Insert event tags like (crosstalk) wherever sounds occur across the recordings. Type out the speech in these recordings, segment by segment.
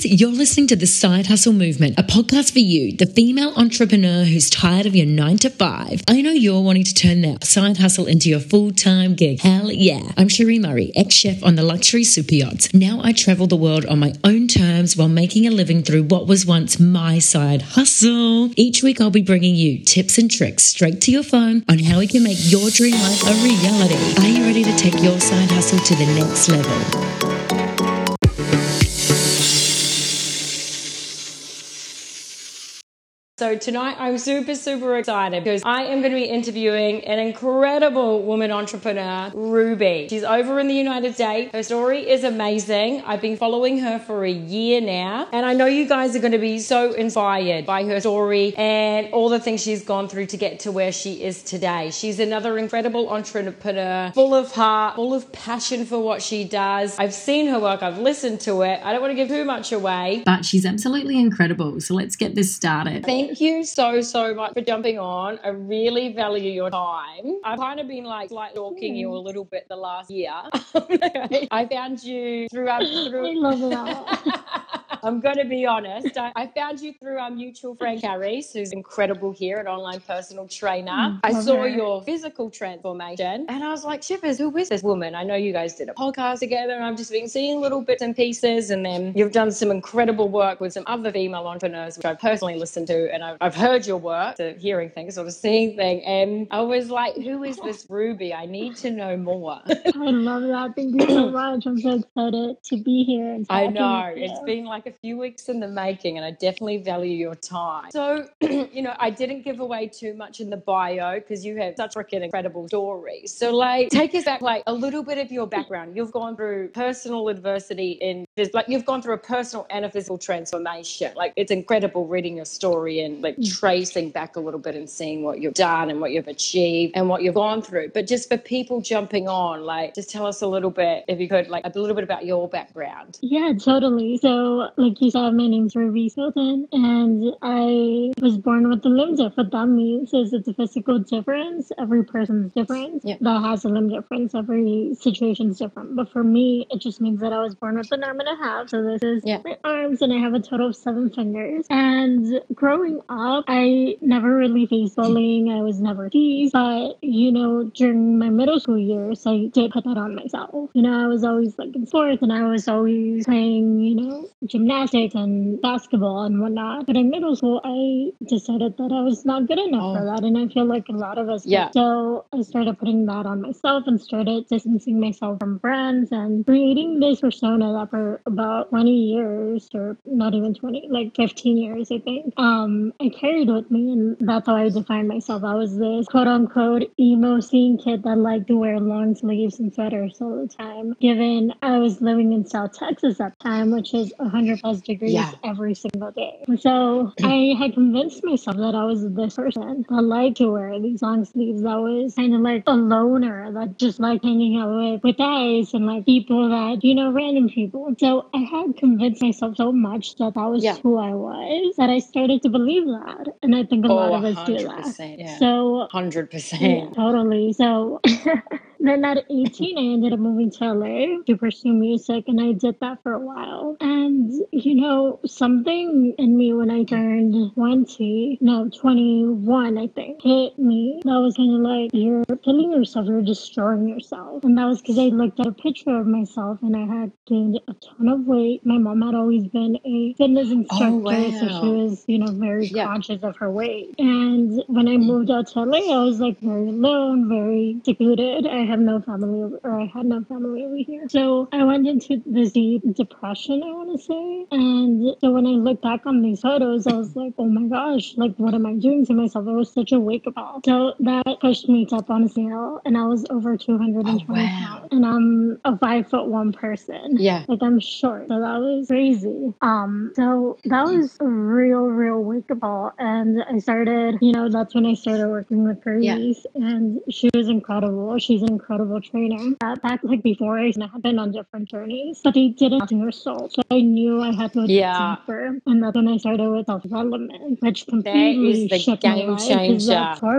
you're listening to the Side Hustle Movement, a podcast for you, the female entrepreneur who's tired of your nine to five. I know you're wanting to turn that side hustle into your full time gig. Hell yeah. I'm Cherie Murray, ex chef on the luxury super yachts. Now I travel the world on my own terms while making a living through what was once my side hustle. Each week I'll be bringing you tips and tricks straight to your phone on how we can make your dream life a reality. Are you ready to take your side hustle to the next level? So tonight I'm super, super excited because I am going to be interviewing an incredible woman entrepreneur, Rubi. She's over in the United States. Her story is amazing. I've been following her for a year now, and I know you guys are going to be so inspired by her story and all the things she's gone through to get to where she is today. She's another incredible entrepreneur, full of heart, full of passion for what she does. I've seen her work, I've listened to it. I don't want to give too much away, but she's absolutely incredible. So let's get this started. Thank Thank you so, so much for jumping on. I really value your time. I've kind of been like, like stalking you a little bit the last year. (laughs) I found you (laughs) through, um, through. I love that. (laughs) I'm going to be honest. I, I, found you through our mutual friend Carrie, who's incredible here, an online personal trainer. Mm, I saw her. your physical transformation and I was like, Shippers, who is this woman? I know you guys did a podcast together and I've just been seeing little bits and pieces. And then you've done some incredible work with some other female entrepreneurs, which I've personally listened to. And I've, I've heard your work, hearing things, sort of seeing things. And I was like, who is this (laughs) Rubi? I need to know more. I love that. Thank you so much. I'm so excited to be here. (laughs) I know. It's been like a few weeks in the making, and I definitely value your time. So, (clears throat) you know, I didn't give away too much in the bio because you have such freaking incredible stories. So, like, take us back, like, a little bit of your background. You've gone through personal adversity in, like, you've gone through a personal and a physical transformation. Like, it's incredible reading your story and, like, mm. tracing back a little bit and seeing what you've done and what you've achieved and what you've gone through. But just for people jumping on, like, just tell us a little bit, if you could, like, a little bit about your background. Yeah, totally. So, like you said, my name's Rubi Skilton, and I was born with a limb difference. What that means is it's a physical difference. Every person's different. Yeah. That has a limb difference. Every situation's different. But for me, it just means that I was born with an arm and a half. So this is yeah. my arms, and I have a total of seven fingers. And growing up, I never really faced bullying. I was never teased. But, you know, during my middle school years, I did put that on myself. You know, I was always like in sports, and I was always playing, you know, gymnastics and basketball and whatnot. But in middle school, I decided that I was not good enough oh. for that. And I feel like a lot of us yeah. Did. So I started putting that on myself and started distancing myself from friends and creating this persona that for about 20 years or not even 20, like 15 years, I think, um, I carried with me. And that's how I defined myself. I was this quote unquote emo scene kid that liked to wear long sleeves and sweaters all the time. Given I was living in South Texas at the time, which is 100 plus degrees yeah. every single day. So (clears throat) I had convinced myself that I was this person that liked to wear these long sleeves. That was kind of like a loner that just liked hanging out with, with guys and like people that, you know, random people. So I had convinced myself so much that that was yeah. who I was that I started to believe that. And I think a oh, lot of us do that. Yeah. So 100%. Yeah, totally. So (laughs) then at 18, I ended up moving to LA to pursue music, and I did that for a while. And, you know, something in me when I turned 20, no, 21, I think, hit me. That was kind of like, you're killing yourself, you're destroying yourself. And that was because I looked at a picture of myself and I had gained a ton of weight. My mom had always been a fitness oh, instructor, oh, wow. so she was, you know, very yeah. conscious of her weight. And when I moved out to LA, I was like very alone, very secluded. I have no family or I had no family over here. So I went into this deep depression, I want to say. And so when I look back on these photos, I was like, oh my gosh, like what am I doing to myself? It was such a wake up call. So that pushed me up on a scale, and I was over 220 oh, wow. pounds. And I'm a five foot one person. Yeah. Like I'm short. So that was crazy. Um, so that was a real, real wake up call. And I started, you know, that's when I started working with Grace. Yeah. And she was incredible. She's incredible incredible trainer. Uh, back like before, I had been on different journeys, but they didn't do her. So I knew I had to yeah. deeper. And when I started with self development, which completely that is the game changer.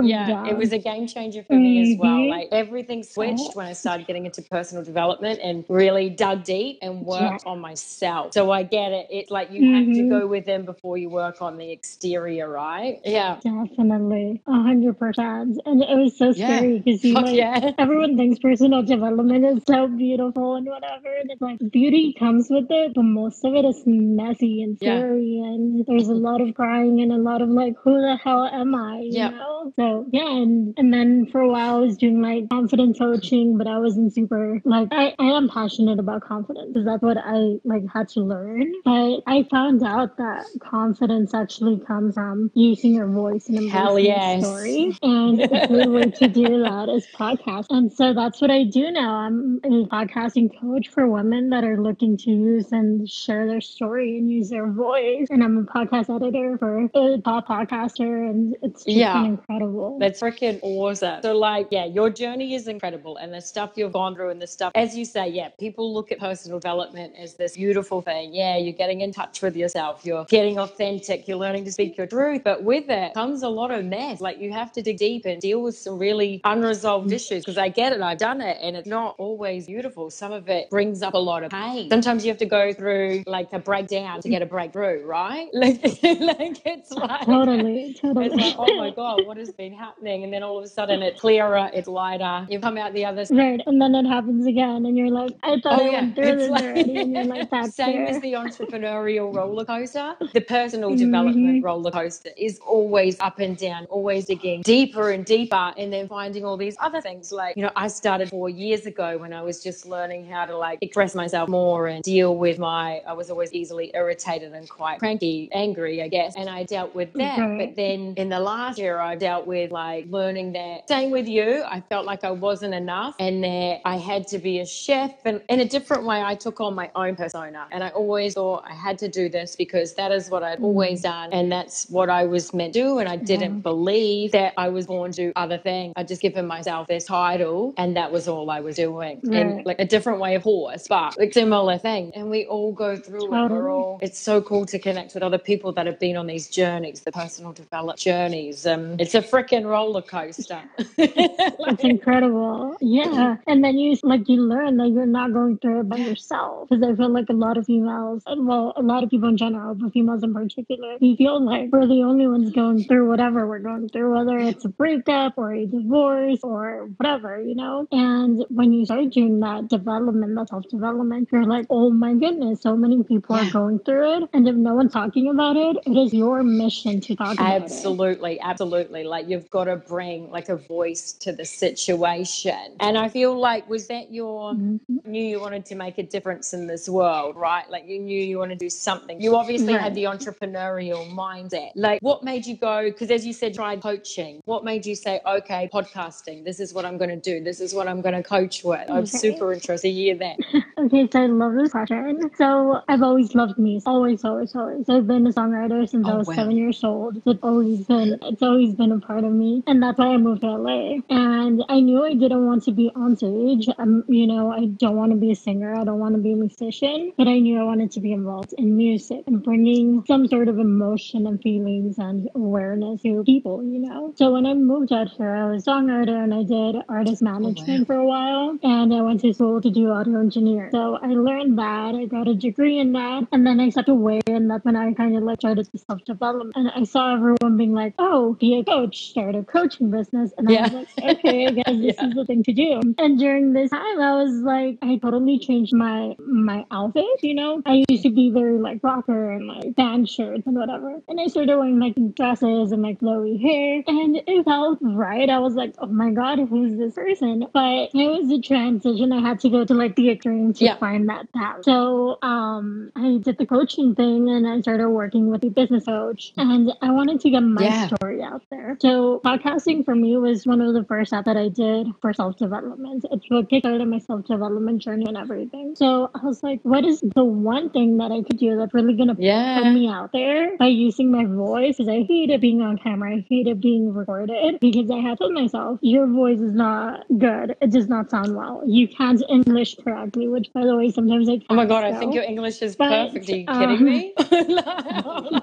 Yeah, it was a game changer for mm-hmm. me as well. Mm-hmm. Like everything switched when I started getting into personal development and really dug deep and worked yeah. on myself. So I get it. It's like you mm-hmm. have to mm-hmm. go within before you work on the exterior, right? Yeah. Definitely. A hundred percent. And it was so scary because you like yeah. everyone thinks personal development is so beautiful and whatever. And it's like beauty comes with it, but most of it is messy and scary yeah. and there's a lot of crying and a lot of like, who the hell am I? You yep. know? So yeah, and and then for a while I was doing like confidence coaching, but I wasn't super like I, I am passionate about confidence because that's what I like had to learn. But I found out that confidence actually comes from using your voice and embracing yes. your story. And a good way to do that is podcast. And so that's what I do now. I'm a podcasting coach for women that are looking to use and share their story and use their voice. And I'm a podcast editor for a top podcaster, and it's just yeah. incredible. That's freaking awesome. So, like, yeah, your journey is incredible, and the stuff you've gone through, and the stuff, as you say, yeah, people look at personal development as this beautiful thing. Yeah, you're getting in touch with yourself, you're getting authentic, you're learning to speak your truth, but with that comes a lot of mess. Like, you have to dig deep and deal with some really unresolved issues because I get it, I've done it, and it's not always beautiful. Some of it brings up a lot of pain. Sometimes you have to go through like a breakdown to get a breakthrough, right? (laughs) Like, like it's (laughs) like totally, totally. It's like, oh my god, what has been happening? And then all of a sudden, it's clearer, it's lighter. You come out the other side, right, and then it happens again, and you're like, I thought oh, I yeah. went through it's this like, already, and you're like, that's (laughs) same as the entrepreneurial roller coaster. The personal mm-hmm. development roller coaster is always up and down, always digging deeper and deeper, and then finding all these other things. Like, you know, I started four years ago when I was just learning how to like express myself more and deal with my. I was always easily irritated and quite cranky, angry, I guess. And I dealt with that. But then in the last year, I dealt with like learning that. Same with you. I felt like I wasn't enough and that I had to be a chef. And in a different way, I took on my own persona. And I always thought I had to do this because that is what I'd mm. always done. And that's what I was meant to do. And I didn't believe that I was born to do other things. I'd just given myself this title and that was all I was doing. Right. And like a different way of horse, but like similar thing. And we all go through totally. it. We're all, it's so cool to connect with other people that have been on these journeys, the personal development journeys. Um, it's a freaking roller coaster. (laughs) It's incredible. Yeah. And then you like you learn that you're not going through it by yourself. Because I feel like a lot of females, and well, a lot of people in general, but females in particular, we feel like we're the only ones going through whatever we're going through, whether it's a breakup or a divorce or whatever, you know? And when you start doing that development, that self development, you're like, oh my goodness, so many people yeah. are going through it. And if no one's talking about it, it is your mission to talk about absolutely, it. Absolutely, absolutely. Like you've got to bring like a voice to the situation. And I feel like was that your mm-hmm. knew you wanted to make a difference in this world, right? Like you knew you want to do something. You obviously right. had the entrepreneurial mindset. Like what made you go? Because as you said, tried coaching. What made you say, okay, podcasting? This is what I'm going to do. This is what I'm going to coach with. I'm okay. super interested to hear that. (laughs) okay, so I love this question. So I've always loved music. Always, always, always. I've been a songwriter since oh, I was wow. seven years old. It's always been it's always been a part of me. And that's why I moved to LA. And I knew I didn't want to be on stage. Um, you know, I don't want to be a singer. I don't want to be a musician. But I knew I wanted to be involved in music and bringing some sort of emotion and feelings and awareness to people, you know. So when I moved out here, I was a songwriter and I did artist management oh, wow. for a while. And I went to school to do audio engineer. So I learned that. I got a degree in that. And then I stepped away and that's when I kind of like started the self development. And I saw everyone being like, oh, be a coach, start a coaching business. And yeah. I was like, okay, I (laughs) guess this yeah. is the thing to do. And during this time, I was like, I totally changed my my outfit. You know, I used to be very like rocker and like band shirts and whatever. And I started wearing like dresses and like flowy hair, and it felt right. I was like, oh my god, who's this person? But it was a transition. I had to go to like the extreme to Yeah. find that balance. So um, I did the coaching thing and I started working with a business coach and I wanted to get my Yeah. story out there. So podcasting for me was one of the first steps that I did for self development. It's what kickstarted my self development journey and everything. So I was like, what is the one thing that I could do that's really gonna put me out there by using my voice? Because I hated being on camera. I hated being recorded because I had told myself, your voice is not good. It does not sound well. You can't English correctly, which by the way, sometimes I. Oh my god, I think your English is But, perfect. Are you um, kidding me? (laughs)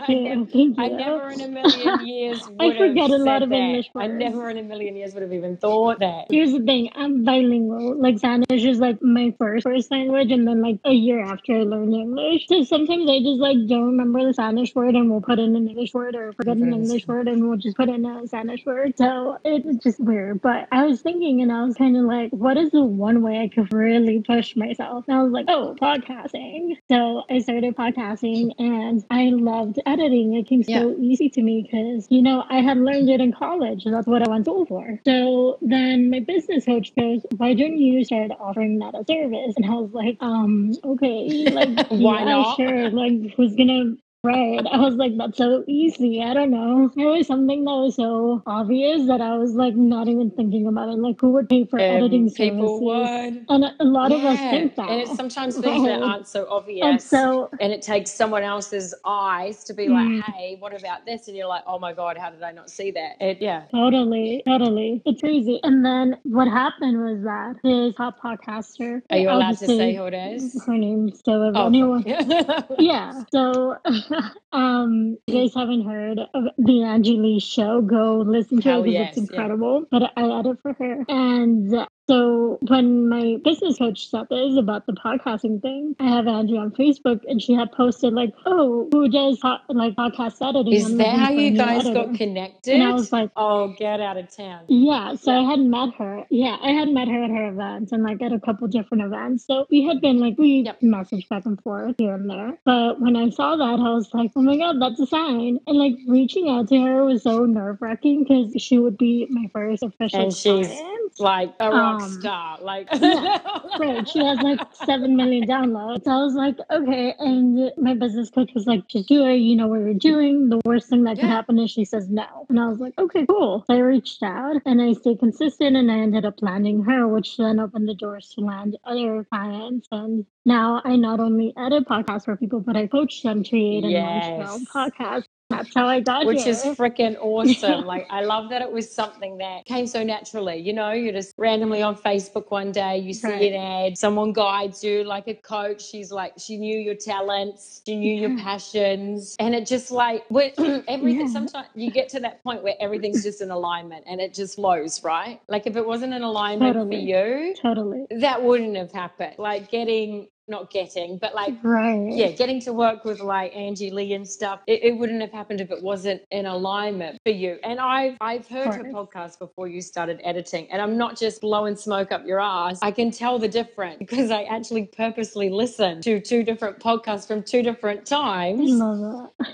(laughs) Thank I never in a million (laughs) years would I forget have a lot of that. English I never in a million years would have even thought that. Here's the thing, I'm bilingual. Like Spanish is like my first first language and then like a year after I learned English. So sometimes I just like don't remember the Spanish word and we'll put in an English word or forget an English word and we'll just put in a Spanish word. So it's just weird. But I was thinking and I was kind of like, what is the one way I could really push myself? And I was like, oh, podcasting. So I started podcasting and I loved editing. It came so easy to me because, you know, I had learned it in college. That's what I went to school for. So then my business coach goes, why don't you start offering that as a service? And I was like, um, okay, like, (laughs) Why yeah, not? Sure. Like, who's gonna Right. I was like, that's so easy. I don't know. It was something that was so obvious that I was like not even thinking about it. Like, who would pay for Um, editing people services? would. And a, a lot of us think that. And it's sometimes (laughs) things that aren't so obvious. And so, and it takes someone else's eyes to be Mm. like, hey, what about this? And you're like, oh my God, how did I not see that? It, yeah. totally, totally. It's crazy. And then what happened was that his top podcaster. Are you allowed to say who it is? Her name. So if Oh, anyone. okay. (laughs) yeah. So, (laughs) (laughs) um, you guys haven't heard of the Angie Lee show, go listen to Hell it because yes, it's yeah. incredible. But I edit for her. And so when my business coach said this about the podcasting thing, I have Angie on Facebook and she had posted like, oh, who does po- like podcast editing? Is I'm that how you guys editor." got connected? And I was like, oh, get out of town. yeah, so I hadn't met her. Yeah, I hadn't met her at her events and like at a couple different events. So we had been like we Yep. messaged back and forth here and there. But when I saw that, I was like, oh my god, that's a sign. And like reaching out to her was so nerve wracking because she would be my first official And she's client. Like a rock Um, star. Like, (laughs) yeah, Right, she has like (laughs) seven million downloads. So I was like, okay. And my business coach was like, just do it. You know what you're doing. The worst thing that could happen is she says no. And I was like, okay, cool. So I reached out and I stayed consistent and I ended up landing her, which then opened the doors to land other clients. And now I not only edit podcasts for people, but I coach them to create and launch their own Yes. podcast. That's how I got which here. is freaking awesome. (laughs) Like, I love that it was something that came so naturally. You know, you're just randomly on Facebook one day, you see Right. an ad, someone guides you like a coach. She's like, she knew your talents, she knew your passions, and it just like (clears throat) everything. Yeah. Sometimes you get to that point where everything's just in alignment and it just flows, right? Like, if it wasn't in alignment for you, totally that wouldn't have happened. Like, getting not getting, but like right. yeah, getting to work with like Angie Lee and stuff, it, it wouldn't have happened if it wasn't in alignment for you. And I've I've heard her podcast before you started editing, and I'm not just blowing smoke up your ass. I can tell the difference because I actually purposely listened to two different podcasts from two different times.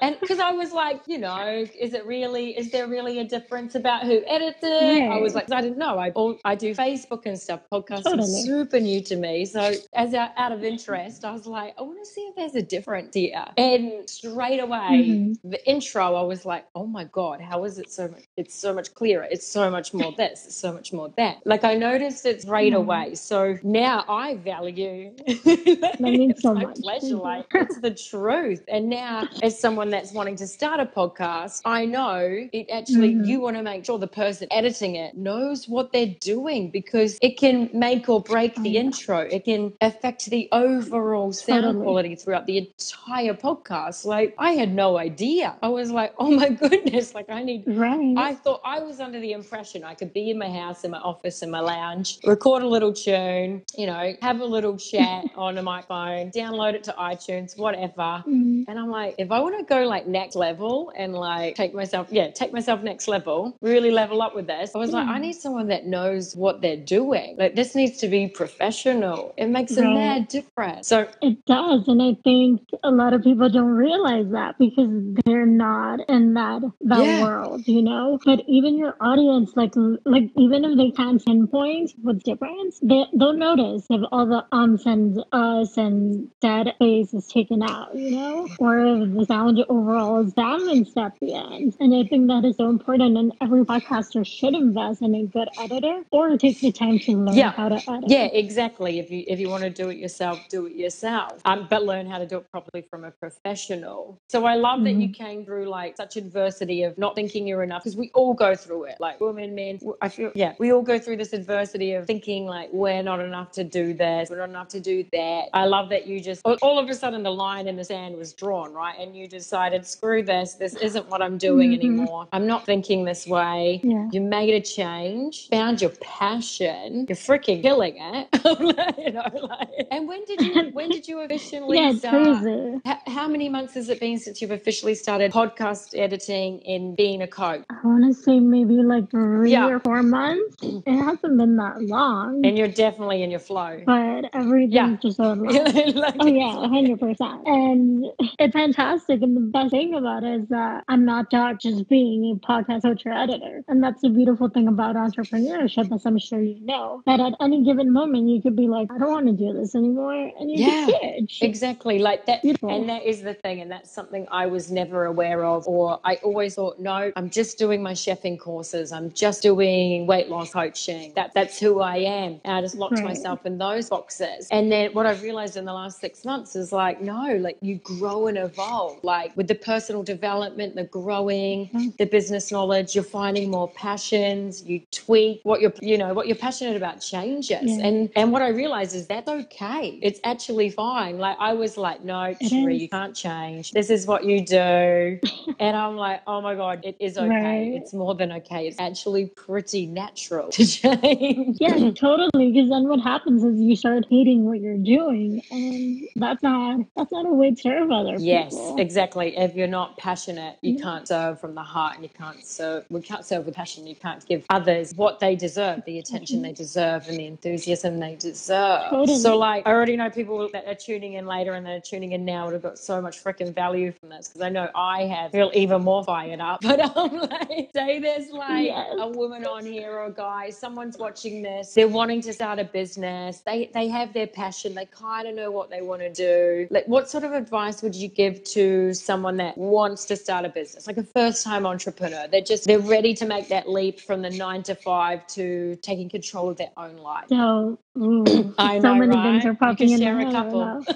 And because I was like, you know, is it really, is there really a difference about who edits it? I was like, I didn't know. I, all, I do Facebook and stuff. Podcasts Totally. is super new to me. So, as a, out of interest, I was like, I want to see if there's a different here. And straight away, Mhm. the intro, I was like, oh my God, how is it so much? It's so much clearer. It's so much more (laughs) this, it's so much more that. Like, I noticed it straight Mhm. away. So now I value. That (laughs) means so my much. pleasure. Like, it's the truth. And now, as someone that's wanting to start a podcast, I know it actually, Mhm. you want to make sure the person editing it knows what they're doing because it can make or break the Oh, intro. It can affect the overall sound Totally. quality throughout the entire podcast. Like, I had no idea. I was like, (laughs) oh my goodness, like, I need Right. I thought I was under the impression I could be in my house, in my office, in my lounge, record a little tune, you know, have a little chat (laughs) on a microphone, download it to iTunes, whatever. Mm, And I'm like, if I want to go like next level and like take myself, yeah, take myself next level, really level up with this, I was like, I need someone that knows what they're doing. Like, this needs to be professional. It makes a Right. mad difference. Express. So it does. And I think a lot of people don't realize that because they're not in that that yeah. world, you know? But even your audience, like like even if they can't pinpoint what's different, they they'll notice if all the ums and us and dead face is taken out, you know? Or if the sound overall is balanced at the end. And I think that is so important and every podcaster should invest in a good editor or take the time to learn yeah. how to edit. Yeah, exactly. If you if you want to do it yourself, do it yourself. Um, but learn how to do it properly from a professional. So I love mm-hmm. that you mm-hmm. came through like such adversity of not thinking you're enough because we all go through it. Like women, men, I feel yeah, we all go through this adversity of thinking like we're not enough to do this, we're not enough to do that. I love that you just all of a sudden the line in the sand was drawn, right? And you decided, screw this, this isn't what I'm doing mm-hmm. anymore. I'm not thinking this way. Yeah. You made a change, found your passion, you're freaking killing it. (laughs) you know, like, and when did you (laughs) when did you officially yeah, start? How, how, many months has it been since you've officially started podcast editing and being a coach? I want to say maybe like three yeah. or four months. (clears throat) It hasn't been that long. And you're definitely in your flow. But everything's yeah. just so (laughs) like, Oh yeah, hundred percent. And it's fantastic. And the best thing about it is that I'm not just being a podcast coach or editor. And that's the beautiful thing about entrepreneurship, as I'm sure you know, that at any given moment you could be like, I don't want to do this anymore. And you yeah, just Exactly. Like that. Beautiful. And that is the thing. And that's something I was never aware of. Or I always thought, no, I'm just doing my chefing courses. I'm just doing weight loss coaching. That that's who I am. And I just locked right. myself in those boxes. And then what I've realized in the last six months is like, no, like you grow and evolve. Like with the personal development, the growing, mm-hmm. the business knowledge, you're finding more passions, you tweak what you're, you know, what you're passionate about changes. Yeah. And and what I realize is that's okay. It's actually fine. Like I was like, no, you can't change. This is what you do. (laughs) and I'm like, oh my God, it is okay. Right. It's more than okay. It's actually pretty natural to (laughs) change. Yeah, totally. Because then what happens is you start hating what you're doing. And that's not that's not a way to serve other yes, people. Yes, exactly. If you're not passionate, you can't serve from the heart and you can't serve we can't serve with passion. You can't give others what they deserve, the attention mm-hmm. they deserve and the enthusiasm they deserve. Totally. So like I already know people that are tuning in later and that are tuning in now would have got so much freaking value from this because I know I have feel even more fired up. (laughs) But I'm like, say there's like yes. a woman on here or a guy, someone's watching this, they're wanting to start a business, they they have their passion, they kind of know what they want to do. Like what sort of advice would you give to someone that wants to start a business, like a first time entrepreneur? They're just they're ready to make that leap from the nine to five to taking control of their own life. So Ooh, (clears throat) I so many right? things are popping in share a couple. (laughs)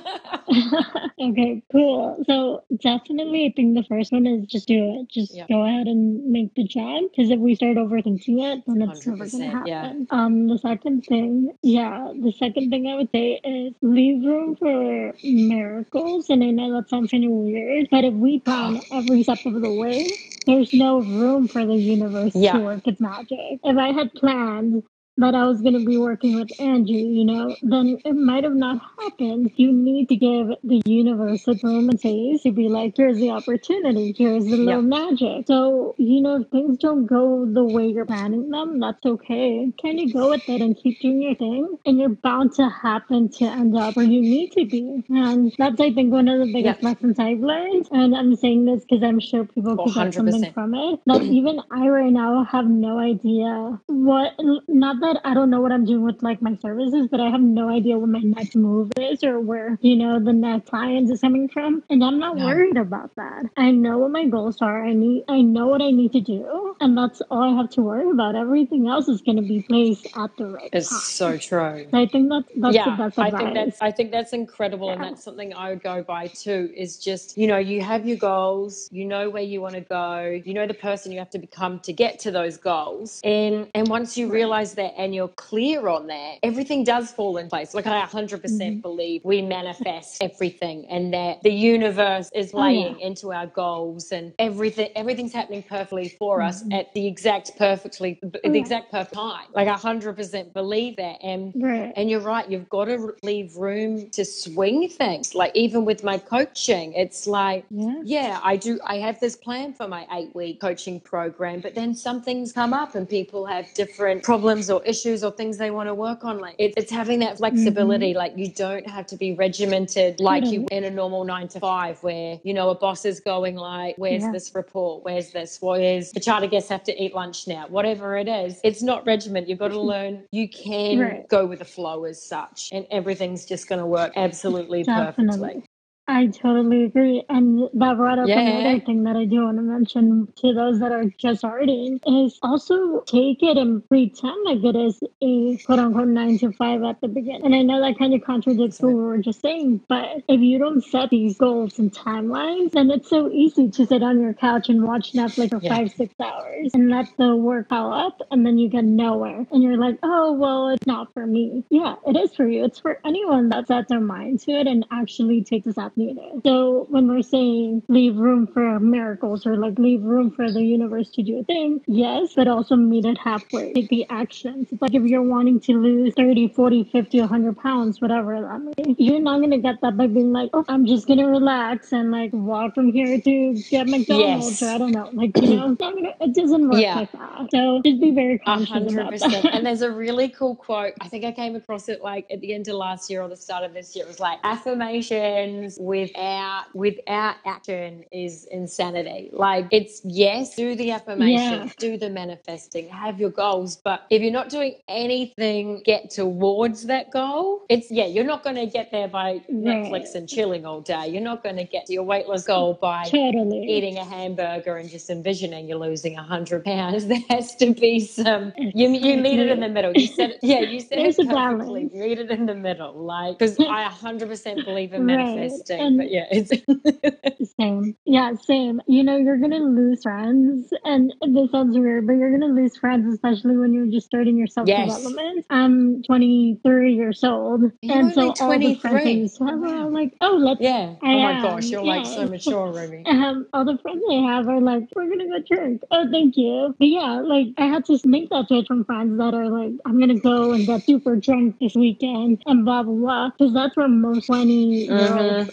(laughs) okay, cool. So definitely, I think the first one is just do it. Just go ahead and make the jump. Because if we start overthinking it, then it's never going to happen. Yeah. Um, the second thing, yeah, the second thing I would say is leave room for miracles. And I know that sounds kind of weird, but if we plan (sighs) every step of the way, there's no room for the universe yeah. to work its magic. If I had planned that I was going to be working with Angie, you know, then it might have not happened. You need to give the universe a room and space to be like, here's the opportunity, here's the little yep. magic. So, you know, if things don't go the way you're planning them, that's okay. Can you go with it and keep doing your thing? And you're bound to happen to end up where you need to be. And that's, I think, one of the biggest yep. lessons I've learned. And I'm saying this because I'm sure people could get something from it. That even I right now have no idea what, not that I don't know what I'm doing with like my services, but I have no idea what my next move is or where, you know, the next clients is coming from. And I'm not worried about that. I know what my goals are. I need I know what I need to do. And that's all I have to worry about. Everything else is gonna be placed at the right It's time. so true. I think that's that's yeah, the best I think that's I think that's incredible yeah. and that's something I would go by too, is just, you know, you have your goals, you know where you want to go, you know the person you have to become to get to those goals. And and once you realize that and you're clear on that, everything does fall in place. Like I 100% mm hmm believe we manifest everything and that the universe is laying oh, yeah. into our goals and everything everything's happening perfectly for mm-hmm. us at the exact perfectly the oh, exact perfect time. Like I 100% believe that and right. and you're right, you've got to leave room to swing things. Like even with my coaching, it's like yeah, yeah I do I have this plan for my 8 week coaching program, but then some things come up and people have different problems or or issues or things they want to work on. Like it, it's having that flexibility. Mm-hmm. Like you don't have to be regimented like you in a normal nine to five where, you know, a boss is going like, where's yeah. this report? Where's this? Where's the charter guests have to eat lunch now? Whatever it is, it's not regiment. You've got to learn you can right. go with the flow as such and everything's just going to work absolutely Definitely. perfectly. I totally agree. And that brought up yeah. another thing that I do want to mention to those that are just starting is also take it and pretend like it is a quote unquote nine to five at the beginning. And I know that kind of contradicts what we were just saying, but if you don't set these goals and timelines, then it's so easy to sit on your couch and watch Netflix for yeah. five, six hours and let the work pile up and then you get nowhere. And you're like, oh, well, it's not for me. Yeah, it is for you. It's for anyone that sets their mind to it and actually takes this app needed. So when we're saying leave room for miracles or like leave room for the universe to do a thing, yes, but also meet it halfway. Take the actions. It's like if you're wanting to lose 30, 40, 50, 100 pounds, whatever that may be, you're not going to get that by being like, oh, I'm just going to relax and like walk from here to get McDonald's yes. or I don't know. Like, you know, gonna, it doesn't work yeah. like that. So just be very conscious 100%. about that. and (laughs) there's a really cool quote. I think I came across it like at the end of last year or the start of this year. It was like affirmations without without action is insanity. Like it's yes, do the affirmation, yeah. do the manifesting, have your goals, but if you're not doing anything get towards that goal, it's yeah, you're not going to get there by right. Netflix and chilling all day. You're not going to get to your weight loss goal by totally. eating a hamburger and just envisioning you're losing a hundred pounds. (laughs) There has to be some. You you need it in the middle. You said yeah, you said There's it perfectly. You need it in the middle, like because I 100% believe in manifesting. Right. But yeah, it's (laughs) same. Yeah, same. You know, you're gonna lose friends, and this sounds weird, but you're gonna lose friends, especially when you're just starting your self development. Yes. I'm 23 years old, you're and so all the friends I used to have are like, oh, let's. Yeah. I oh my am. gosh, you're yeah. like so (laughs) mature, Rubi. um, all the friends I have are like, we're gonna go drink. Oh, thank you. But yeah, like I had to make that switch from friends that are like, I'm gonna go and get super drunk this weekend and blah blah blah, because that's where most 20 year olds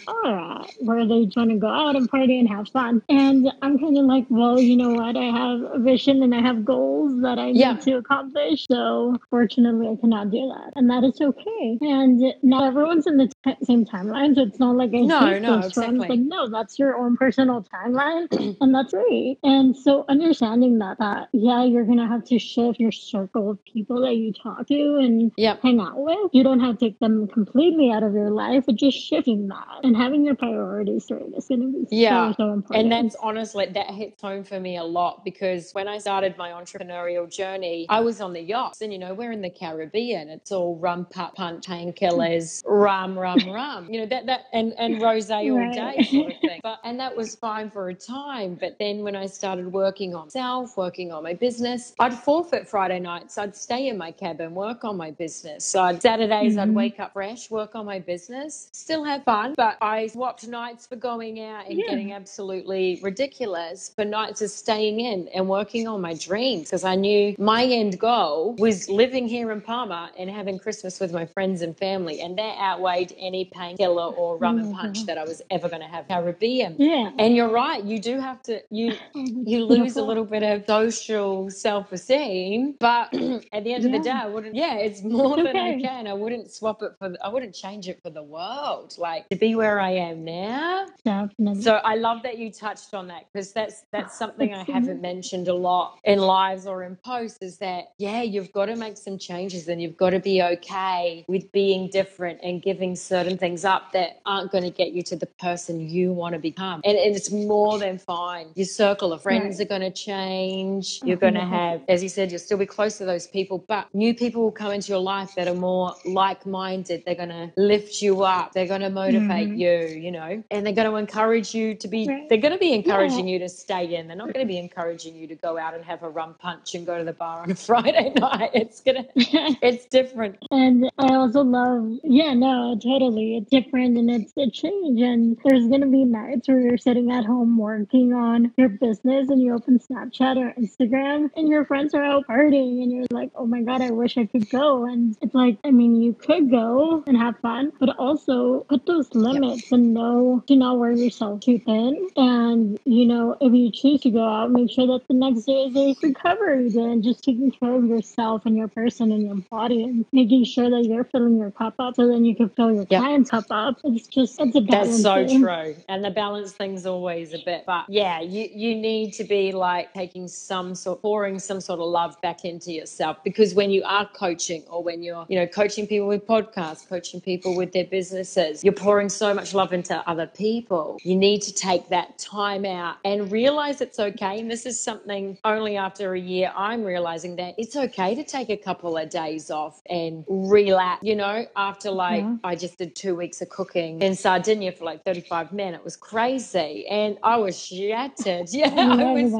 where they trying to go out and party and have fun. And I'm kind of like, well, you know what? I have a vision and I have goals that I yeah. need to accomplish. So fortunately, I cannot do that. And that is okay. And not everyone's in the t- same timeline. So it's not like I no, no, exactly. Like, no, that's your own personal timeline. (clears throat) and that's great. And so understanding that, that, yeah, you're going to have to shift your circle of people that you talk to and yep. hang out with. You don't have to take them completely out of your life, but just shifting that and having your priorities straight is going to be yeah. so, so important. And that's honestly, that hits home for me a lot because when I started my entrepreneurial journey, I was on the yachts and, you know, we're in the Caribbean. It's all rum, putt, punch, painkillers, rum, rum, (laughs) rum, you know, that, that, and, and rose all right. day sort of thing. (laughs) But, and that was fine for a time. But then when I started working on self, working on my business, I'd forfeit Friday nights. I'd stay in my cabin, work on my business. So I'd, Saturdays, mm-hmm. I'd wake up fresh, work on my business, still have fun, but I swapped nights for going out and yeah. getting absolutely ridiculous for nights of staying in and working on my dreams because I knew my end goal was living here in Palma and having Christmas with my friends and family. And that outweighed any painkiller or rum and punch mm-hmm. that I was ever going to have Caribbean. Yeah. And you're right. You do have to, you, you lose a little bit of social self esteem. But (clears throat) at the end yeah. of the day, I wouldn't, yeah, it's (laughs) more it's than okay. I can. I wouldn't swap it for, I wouldn't change it for the world. Like to be where I am now. Definitely. So I love that you touched on that because that's that's something I (laughs) haven't mentioned a lot in lives or in posts is that yeah, you've got to make some changes and you've got to be okay with being different and giving certain things up that aren't going to get you to the person you want to become. And, and it's more than fine. Your circle of friends right. are going to change. You're going to have, as you said, you'll still be close to those people, but new people will come into your life that are more like-minded. They're going to lift you up. They're going to motivate mm-hmm. you, you know, and they're going to encourage you to be right. they're going to be encouraging yeah. you to stay in. They're not going to be encouraging you to go out and have a rum punch and go to the bar on a (laughs) friday night. It's gonna (laughs) it's different. And i also love yeah no totally. It's different and it's a change. And there's going to be nights where you're sitting at home working on your business and you open snapchat or instagram and your friends are out partying and you're like oh my god i wish i could go. And it's like i mean you could go and have fun but also put those limits to know to not wear yourself too thin. And, you know, if you choose to go out, make sure that the next day is a recovery day and just taking care of yourself and your person and your body and making sure that you're filling your cup up so then you can fill your yep. client's cup up. It's just, it's a balance. That's so thing. true. And the balance thing's always a bit, but yeah, you, you need to be like taking some sort, pouring some sort of love back into yourself because when you are coaching or when you're, you know, coaching people with podcasts, coaching people with their businesses, you're pouring so much love into other people. You need to take that time out and realize it's okay. And this is something only after a year I'm realizing that it's okay to take a couple of days off and relax. You know, after like yeah. I just did two weeks of cooking in Sardinia for like 35 men, it was crazy. And I was shattered. (laughs) Yeah, I, I was,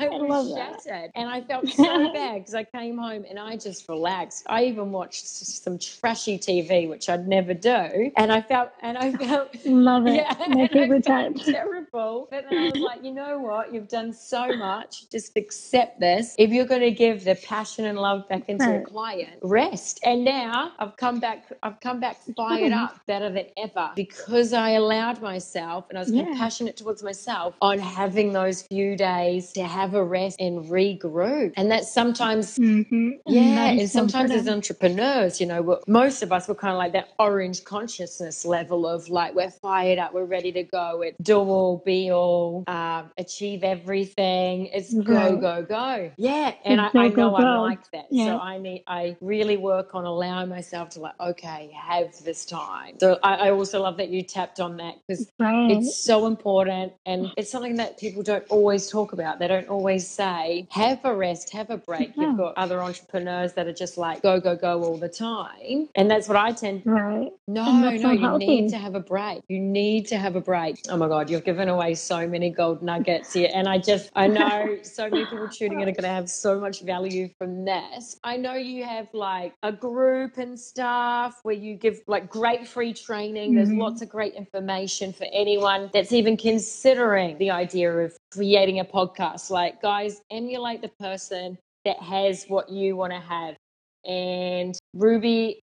I was shattered. That. And I felt (laughs) so bad because I came home and I just relaxed. I even watched some trashy TV, which I'd never do. And I felt, and I felt, (laughs) love it. Yeah, time. Terrible. But then I was like, you know what? You've done so much. Just accept this. If you're going to give the passion and love back into right. a client, rest. And now I've come back, I've come back fired up, better than ever because I allowed myself and I was yeah. compassionate towards myself on having those few days to have a rest and regroup. And that's sometimes, mm-hmm. yeah, and, and sometimes as entrepreneurs, you know, most of us were kind of like that orange consciousness level of like, we're fired up, we're ready to go, it do all, be all, um, achieve everything. It's go, go, go. Yeah. And I, I, know go, I'm like that. Yeah. So I need, I really work on allowing myself to like, okay, have this time. So I, I also love that you tapped on that because right. it's so important and it's something that people don't always talk about. They don't always say, have a rest, have a break. Yeah. You've got other entrepreneurs that are just like go, go, go all the time. And that's what I tend to right. No, no, you need to have a break. You need to have a break. Oh my God, you've given away so many gold nuggets here. And I just I know so many people tuning in are gonna have so much value from this. I know you have like a group and stuff where you give like great free training. There's mm-hmm. lots of great information for anyone that's even considering the idea of creating a podcast. Like, guys, emulate the person that has what you want to have. And Rubi,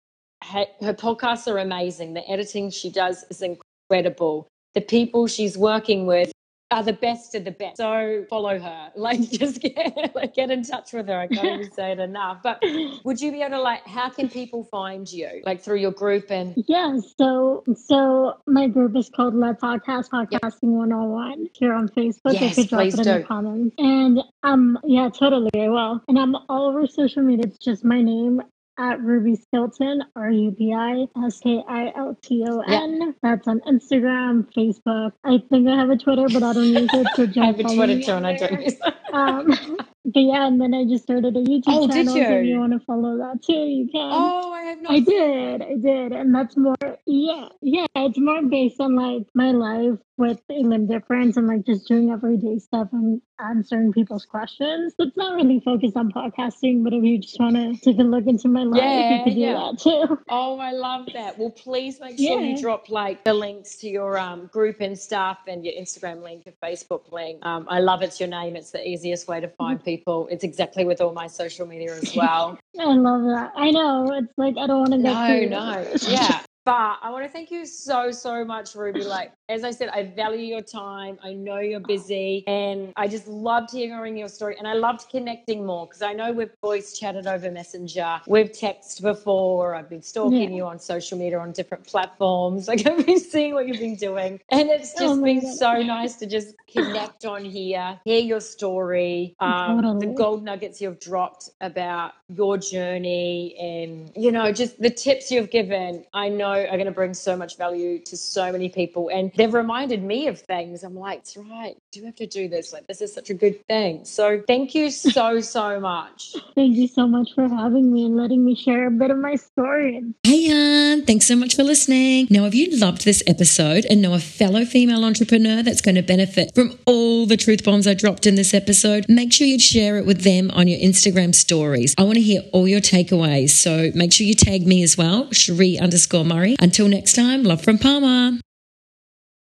her podcasts are amazing. The editing she does is incredible. The people she's working with are the best of the best. So follow her. (laughs) Like just get like get in touch with her. I can't even say it enough. But would you be able to like how can people find you? Like through your group and Yeah, so so my group is called Let's Podcast Podcasting yep. 101 here on Facebook. Yes, you could drop it in do. the comments. And um yeah, totally I will. And I'm all over social media. It's just my name at Rubi Skilton, R U B I S K I L T O N. That's on Instagram, Facebook. I think I have a Twitter, but I don't use it. So (laughs) I have a Twitter too, and I don't use it. Um, but yeah, and then I just started a YouTube oh, channel. Did you? If you want to follow that too, you can. Oh, I have not. I did, I did, and that's more. Yeah, yeah, it's more based on like my life with a limb difference and like just doing everyday stuff and answering people's questions. It's not really focused on podcasting, but if you just want to take a look into my life, yeah, you can do yeah. that too. Oh, I love that. Well, please make sure yeah. you drop like the links to your um, group and stuff and your Instagram link, your Facebook link. Um, I love it's your name. It's the easiest way to find people people. It's exactly with all my social media as well. (laughs) I love that. I know. It's like I don't want to go. No, no. (laughs) Yeah. But I want to thank you so, so much, Rubi. Like, as I said, I value your time. I know you're busy and I just loved hearing your story. And I loved connecting more because I know we've voice chatted over Messenger. We've texted before. I've been stalking yeah. you on social media on different platforms. (laughs) Like, I've been seeing what you've been doing. And it's oh just oh been God. so nice to just connect on here, hear your story, um, totally. the gold nuggets you've dropped about your journey and, you know, just the tips you've given. I know are going to bring so much value to so many people. And they've reminded me of things. I'm like, it's right. Do have to do this? Like, this is such a good thing. So thank you so, so much. (laughs) Thank you so much for having me and letting me share a bit of my story. Hey, Jan. Thanks so much for listening. Now, if you loved this episode and know a fellow female entrepreneur that's going to benefit from all the truth bombs I dropped in this episode, make sure you share it with them on your Instagram stories. I want to hear all your takeaways. So make sure you tag me as well, Cherie underscore Murray. Until next time, love from Palma.